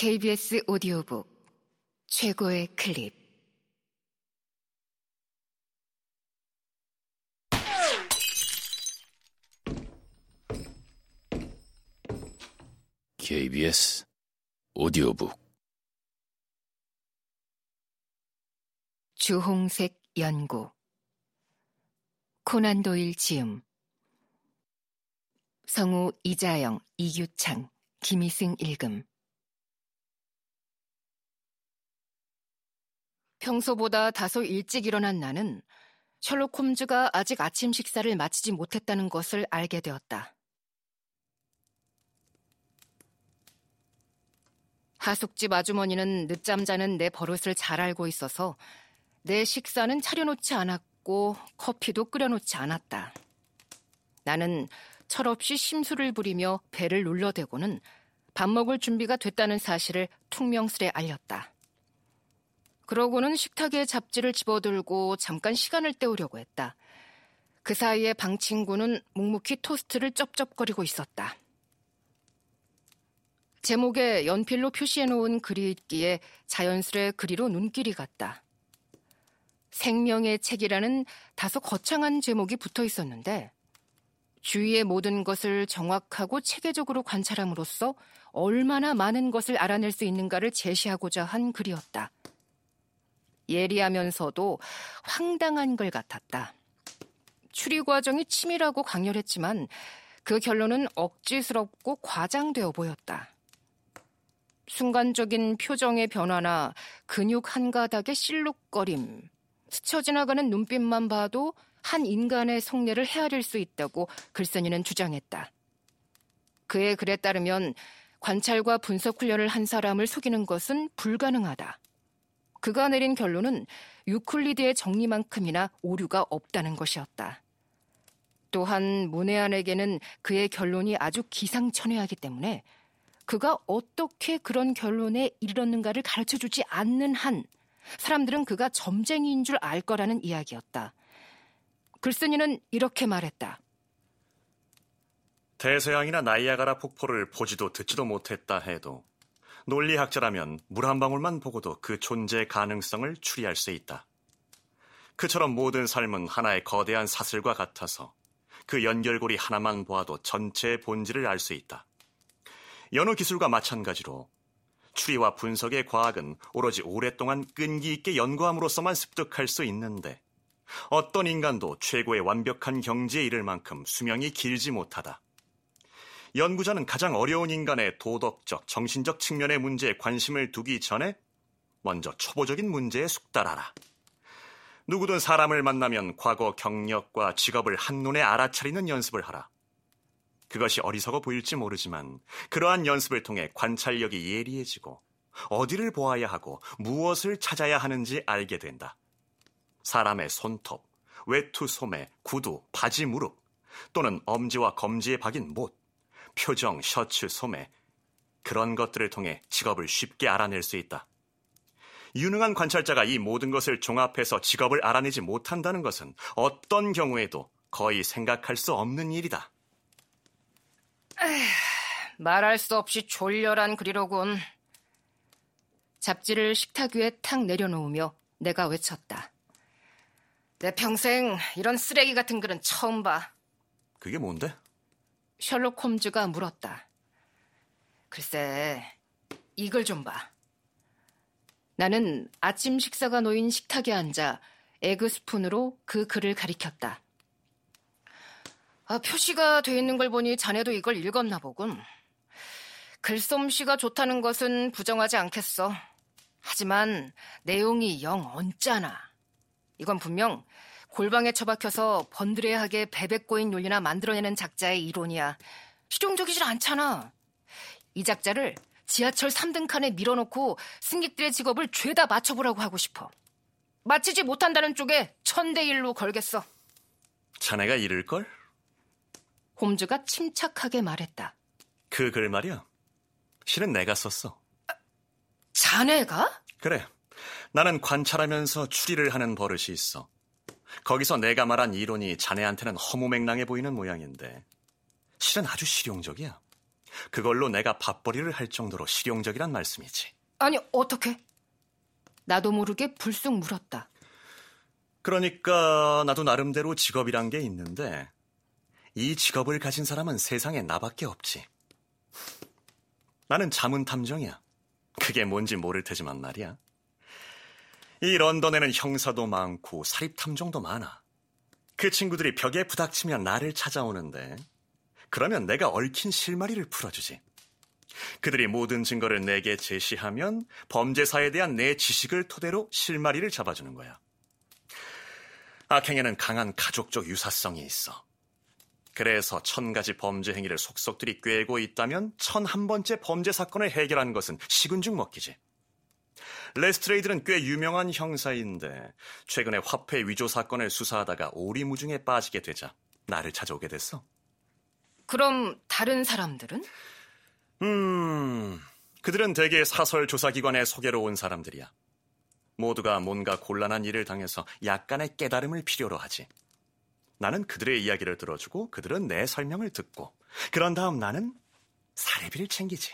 KBS 오디오북 최고의 클립. KBS 오디오북. 주홍색 연고. 코난 도일 지음. 성우 이자영, 이규창, 김희승 읽음 평소보다 다소 일찍 일어난 나는 셜록 홈즈가 아직 아침 식사를 마치지 못했다는 것을 알게 되었다. 하숙집 아주머니는 늦잠 자는 내 버릇을 잘 알고 있어서 내 식사는 차려놓지 않았고 커피도 끓여놓지 않았다. 나는 철없이 심술을 부리며 배를 눌러대고는 밥 먹을 준비가 됐다는 사실을 퉁명스레 알렸다. 그러고는 식탁에 잡지를 집어들고 잠깐 시간을 때우려고 했다. 그 사이에 방 친구는 묵묵히 토스트를 쩝쩝거리고 있었다. 제목에 연필로 표시해놓은 글이 있기에 자연스레 그리로 눈길이 갔다. 생명의 책이라는 다소 거창한 제목이 붙어 있었는데 주위의 모든 것을 정확하고 체계적으로 관찰함으로써 얼마나 많은 것을 알아낼 수 있는가를 제시하고자 한 글이었다. 예리하면서도 황당한 글 같았다. 추리 과정이 치밀하고 강렬했지만 그 결론은 억지스럽고 과장되어 보였다. 순간적인 표정의 변화나 근육 한 가닥의 실룩거림, 스쳐 지나가는 눈빛만 봐도 한 인간의 속내를 헤아릴 수 있다고 글쓴이는 주장했다. 그의 글에 따르면 관찰과 분석 훈련을 한 사람을 속이는 것은 불가능하다. 그가 내린 결론은 유클리드의 정리만큼이나 오류가 없다는 것이었다. 또한 문해안에게는 그의 결론이 아주 기상천외하기 때문에 그가 어떻게 그런 결론에 이르렀는가를 가르쳐 주지 않는 한 사람들은 그가 점쟁이인 줄 알 거라는 이야기였다. 글쓴이는 이렇게 말했다. 대서양이나 나이아가라 폭포를 보지도 듣지도 못했다 해도 논리학자라면 물 한 방울만 보고도 그 존재 가능성을 추리할 수 있다. 그처럼 모든 삶은 하나의 거대한 사슬과 같아서 그 연결고리 하나만 보아도 전체의 본질을 알 수 있다. 연어 기술과 마찬가지로 추리와 분석의 과학은 오로지 오랫동안 끈기 있게 연구함으로써만 습득할 수 있는데 어떤 인간도 최고의 완벽한 경지에 이를 만큼 수명이 길지 못하다. 연구자는 가장 어려운 인간의 도덕적, 정신적 측면의 문제에 관심을 두기 전에 먼저 초보적인 문제에 숙달하라. 누구든 사람을 만나면 과거 경력과 직업을 한눈에 알아차리는 연습을 하라. 그것이 어리석어 보일지 모르지만 그러한 연습을 통해 관찰력이 예리해지고 어디를 보아야 하고 무엇을 찾아야 하는지 알게 된다. 사람의 손톱, 외투 소매, 구두, 바지 무릎 또는 엄지와 검지에 박인 못, 표정, 셔츠, 소매 그런 것들을 통해 직업을 쉽게 알아낼 수 있다. 유능한 관찰자가 이 모든 것을 종합해서 직업을 알아내지 못한다는 것은 어떤 경우에도 거의 생각할 수 없는 일이다. 에휴, 말할 수 없이 졸렬한 글이로군. 잡지를 식탁 위에 탁 내려놓으며 내가 외쳤다. 내 평생 이런 쓰레기 같은 글은 처음 봐. 그게 뭔데? 셜록 홈즈가 물었다. 글쎄, 이걸 좀 봐. 나는 아침 식사가 놓인 식탁에 앉아 에그 스푼으로 그 글을 가리켰다. 아, 표시가 돼 있는 걸 보니 자네도 이걸 읽었나 보군. 글솜씨가 좋다는 것은 부정하지 않겠어. 하지만 내용이 영 언짢아. 이건 분명 골방에 처박혀서 번드레하게 베베꼬인 논리나 만들어내는 작자의 이론이야. 실용적이질 않잖아. 이 작자를 지하철 3등 칸에 밀어놓고 승객들의 직업을 죄다 맞춰보라고 하고 싶어. 맞히지 못한다는 쪽에 천대일로 걸겠어. 자네가 이를걸? 홈즈가 침착하게 말했다. 그 글 말이야. 실은 내가 썼어. 자네가? 그래. 나는 관찰하면서 추리를 하는 버릇이 있어. 거기서 내가 말한 이론이 자네한테는 허무맹랑해 보이는 모양인데 실은 아주 실용적이야. 그걸로 내가 밥벌이를 할 정도로 실용적이란 말씀이지. 아니, 어떻게? 나도 모르게 불쑥 물었다. 그러니까 나도 나름대로 직업이란 게 있는데 이 직업을 가진 사람은 세상에 나밖에 없지. 나는 자문 탐정이야. 그게 뭔지 모를 테지만 말이야. 이 런던에는 형사도 많고 사립 탐정도 많아. 그 친구들이 벽에 부닥치면 나를 찾아오는데 그러면 내가 얽힌 실마리를 풀어주지. 그들이 모든 증거를 내게 제시하면 범죄사에 대한 내 지식을 토대로 실마리를 잡아주는 거야. 악행에는 강한 가족적 유사성이 있어. 그래서 천 가지 범죄 행위를 속속들이 꿰고 있다면 천 한 번째 범죄 사건을 해결하는 것은 식은 죽 먹기지. 레스트레이드는 꽤 유명한 형사인데 최근에 화폐 위조 사건을 수사하다가 오리무중에 빠지게 되자 나를 찾아오게 됐어. 그럼 다른 사람들은? 음, 그들은 대개 사설 조사기관에 소개로 온 사람들이야. 모두가 뭔가 곤란한 일을 당해서 약간의 깨달음을 필요로 하지. 나는 그들의 이야기를 들어주고 그들은 내 설명을 듣고 그런 다음 나는 사례비를 챙기지.